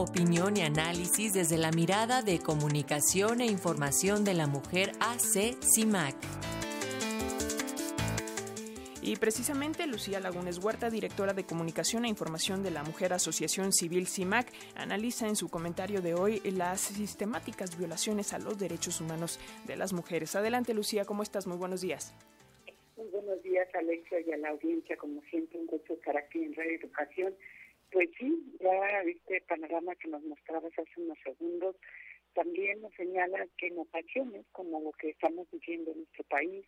opinión y análisis desde la mirada de comunicación e información de la mujer AC CIMAC. Y precisamente Lucía Lagunes Huerta, directora de Comunicación e Información de la Mujer Asociación Civil CIMAC, analiza en su comentario de hoy las sistemáticas violaciones a los derechos humanos de las mujeres. Adelante, Lucía, ¿cómo estás? Muy buenos días. Muy buenos días, Alexia, y a la audiencia. Como siempre, un gusto estar aquí en Radio Educación. Pues sí, ya viste panorama que nos mostrabas hace unos segundos. También nos señala que en ocasiones, como lo que estamos viviendo en nuestro país,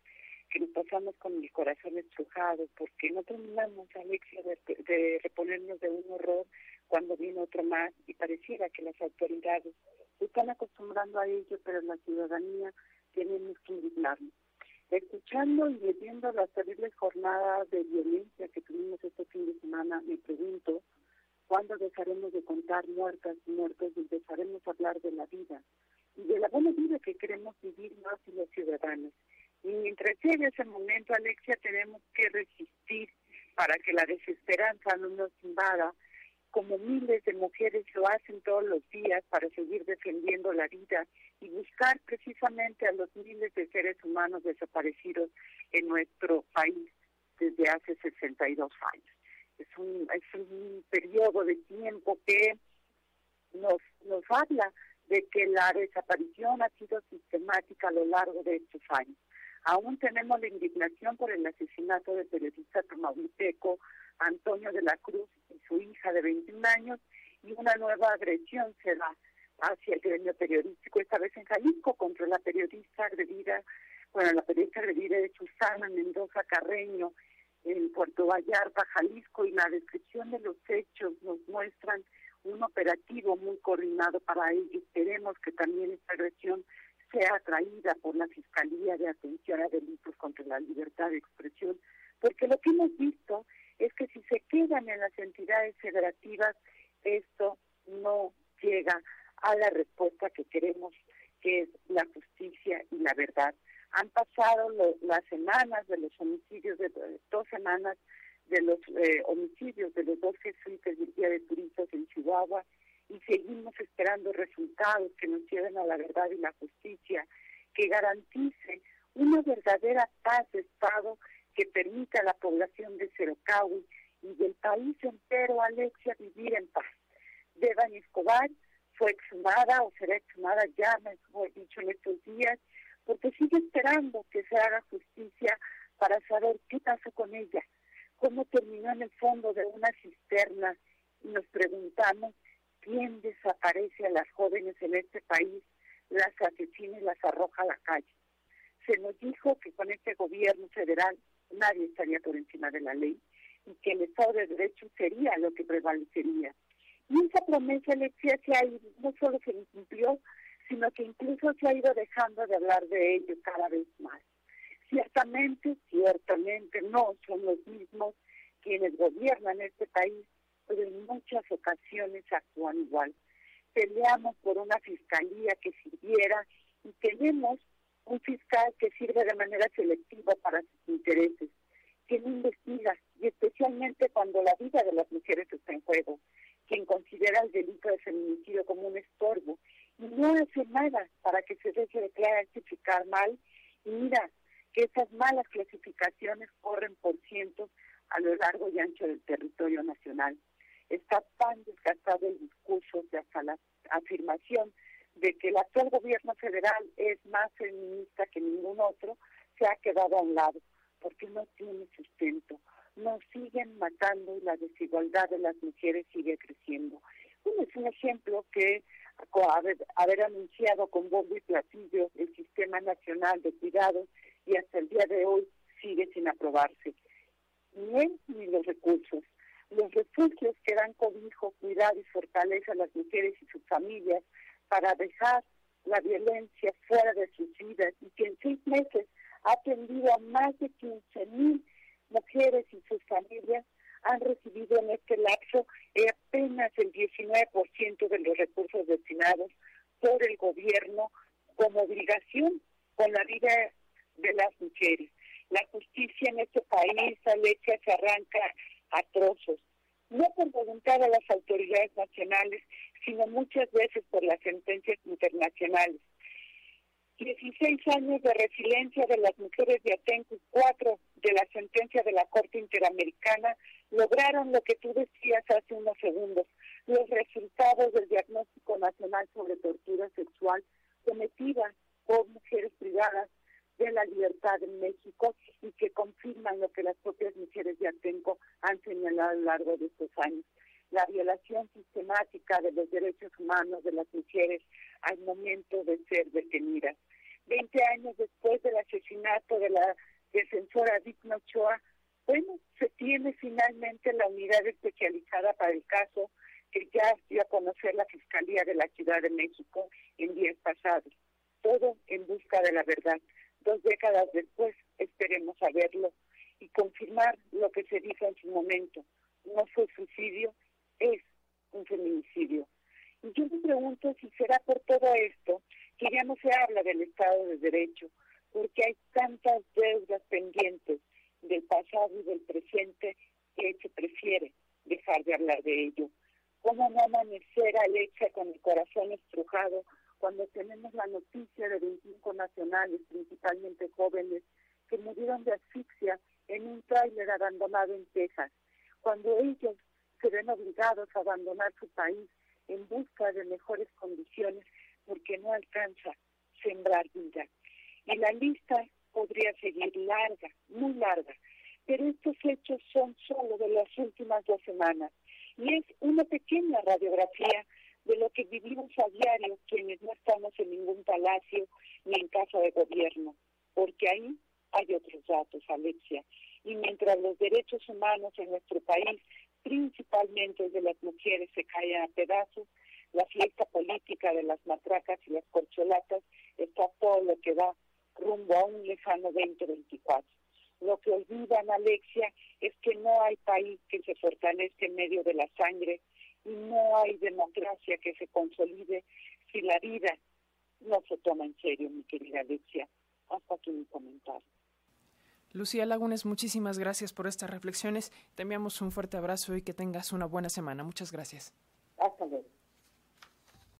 que nos pasamos con el corazón estrujado, porque no terminamos, Alexia, de, de reponernos de un horror cuando viene otro más y pareciera que las autoridades se están acostumbrando a ello, pero la ciudadanía tenemos que indignarnos. Escuchando y leyendo las terribles jornadas de violencia que tuvimos este fin de semana, me pregunto, ¿cuándo dejaremos de contar muertas y muertos y empezaremos a hablar de la vida? Y de la buena vida que queremos vivir más y los ciudadanos. Y mientras llegue ese momento, Alexia, tenemos que resistir para que la desesperanza no nos invada, como miles de mujeres lo hacen todos los días para seguir defendiendo la vida y buscar precisamente a los miles de seres humanos desaparecidos en nuestro país desde hace 62 años. Es un, es un periodo de tiempo que nos, nos habla de que la desaparición ha sido sistemática a lo largo de estos años. Aún tenemos la indignación por el asesinato del periodista tamaulipeco Antonio de la Cruz y su hija de 21 años y una nueva agresión se da hacia el gremio periodístico, esta vez en Jalisco, contra la periodista agredida, bueno, la periodista agredida de Susana Mendoza Carreño en Puerto Vallarta, Jalisco, y la descripción de los hechos nos muestran un operativo muy coordinado para ello. Esperemos que también esta agresión sea atraída por la Fiscalía de Atención a Delitos contra la Libertad de Expresión, porque lo que hemos visto es que si se quedan en las entidades federativas, esto no llega a la respuesta que queremos, que es la justicia y la verdad. Han pasado las semanas de los homicidios, de, dos semanas de los eh, homicidios de los dos jesuitas del Día de Turistas en Chihuahua y seguimos esperando resultados que nos lleven a la verdad y la justicia, que garantice una verdadera paz de Estado que permita a la población de Cerocahui y del país entero, Alexia, vivir en paz. Deban Escobar fue exhumada o será exhumada ya, me fue dicho en estos días, porque sigue esperando que se haga justicia para saber qué pasó con ella, cómo terminó en el fondo de una cisterna y nos preguntamos quién desaparece a las jóvenes en este país, las asesina y las arroja a la calle. Se nos dijo que con este gobierno federal nadie estaría por encima de la ley y que el Estado de Derecho sería lo que prevalecería. Y esa promesa, Alexia, se ha no solo se incumplió, sino que incluso se ha ido dejando de hablar de ello cada vez más. Ciertamente, ciertamente no son los mismos quienes gobiernan este país pero en muchas ocasiones actúan igual. Peleamos por una fiscalía que sirviera y tenemos un fiscal que sirve de manera selectiva para sus intereses, que no investiga, y especialmente cuando la vida de las mujeres está en juego, quien considera el delito de feminicidio como un estorbo no hace nada para que se deje de clasificar mal. Y mira que esas malas clasificaciones corren por cientos a lo largo y ancho del territorio nacional está tan desgastado el discurso de hasta la afirmación de que el actual gobierno federal es más feminista que ningún otro, se ha quedado a un lado, porque no tiene sustento. Nos siguen matando y la desigualdad de las mujeres sigue creciendo. Uno es un ejemplo que haber, anunciado con bombo y platillo el Sistema Nacional de Cuidados y hasta el día de hoy sigue sin aprobarse. Ni él ni los recursos los refugios que dan cobijo, cuidado y fortaleza a las mujeres y sus familias para dejar la violencia fuera de sus vidas y que en seis meses ha atendido a más de 15 mil mujeres y sus familias han recibido en este lapso apenas el 19% de los por el gobierno como obligación con la vida de las mujeres. La justicia en este país, Alexia, se arranca a trozos. no por voluntad de las autoridades nacionales, sino muchas veces por las sentencias internacionales. 16 años de resiliencia de las mujeres de Atenco y 4 de la sentencia de la Corte Interamericana lograron lo que tú decías hace unos segundos, los resultados del diagnóstico nacional sobre tortura sexual cometida por mujeres privadas de la libertad en México y que confirman lo que las propias mujeres de Atenco han señalado a lo largo de estos años. La violación sistemática de los derechos humanos de las mujeres al momento de ser detenidas. Veinte años después del asesinato de la defensora Digna Ochoa, bueno, se tiene finalmente la unidad especializada para el caso que ya dio a conocer la Fiscalía de la Ciudad de México en días pasados. Todo en busca de la verdad. Dos décadas después esperemos saberlo y confirmar lo que se dijo en su momento. No fue suicidio, es un feminicidio. Y yo me pregunto si será por todo esto que ya no se habla del Estado de Derecho, porque hay tantas deudas pendientes del pasado y del presente que se prefiere dejar de hablar de ello. ¿Cómo no amanecer Alexa con el corazón estrujado cuando tenemos la noticia de 25 nacionales, principalmente jóvenes, que murieron de asfixia en un tráiler abandonado en Texas? Cuando ellos se ven obligados a abandonar su país en busca de mejores condiciones porque no alcanza sembrar vida. Y la lista podría seguir larga, muy larga, pero estos hechos son solo de las últimas dos semanas y es una pequeña radiografía de lo que vivimos a diario quienes no estamos en ningún palacio ni en casa de gobierno, porque ahí hay otros datos, Alexia. Y mientras los derechos humanos en nuestro país, principalmente el de las mujeres, se caen a pedazos, la fiesta política de las matracas y las corcholatas está todo lo que va rumbo a un lejano 2024. Lo que olvidan, Alexia, es que no hay país que se fortalezca en medio de la sangre y no hay democracia que se consolide si la vida no se toma en serio, mi querida Alexia. Hasta aquí mi comentario. Lucía Lagunes, muchísimas gracias por estas reflexiones. Te enviamos un fuerte abrazo y que tengas una buena semana. Muchas gracias. Hasta luego.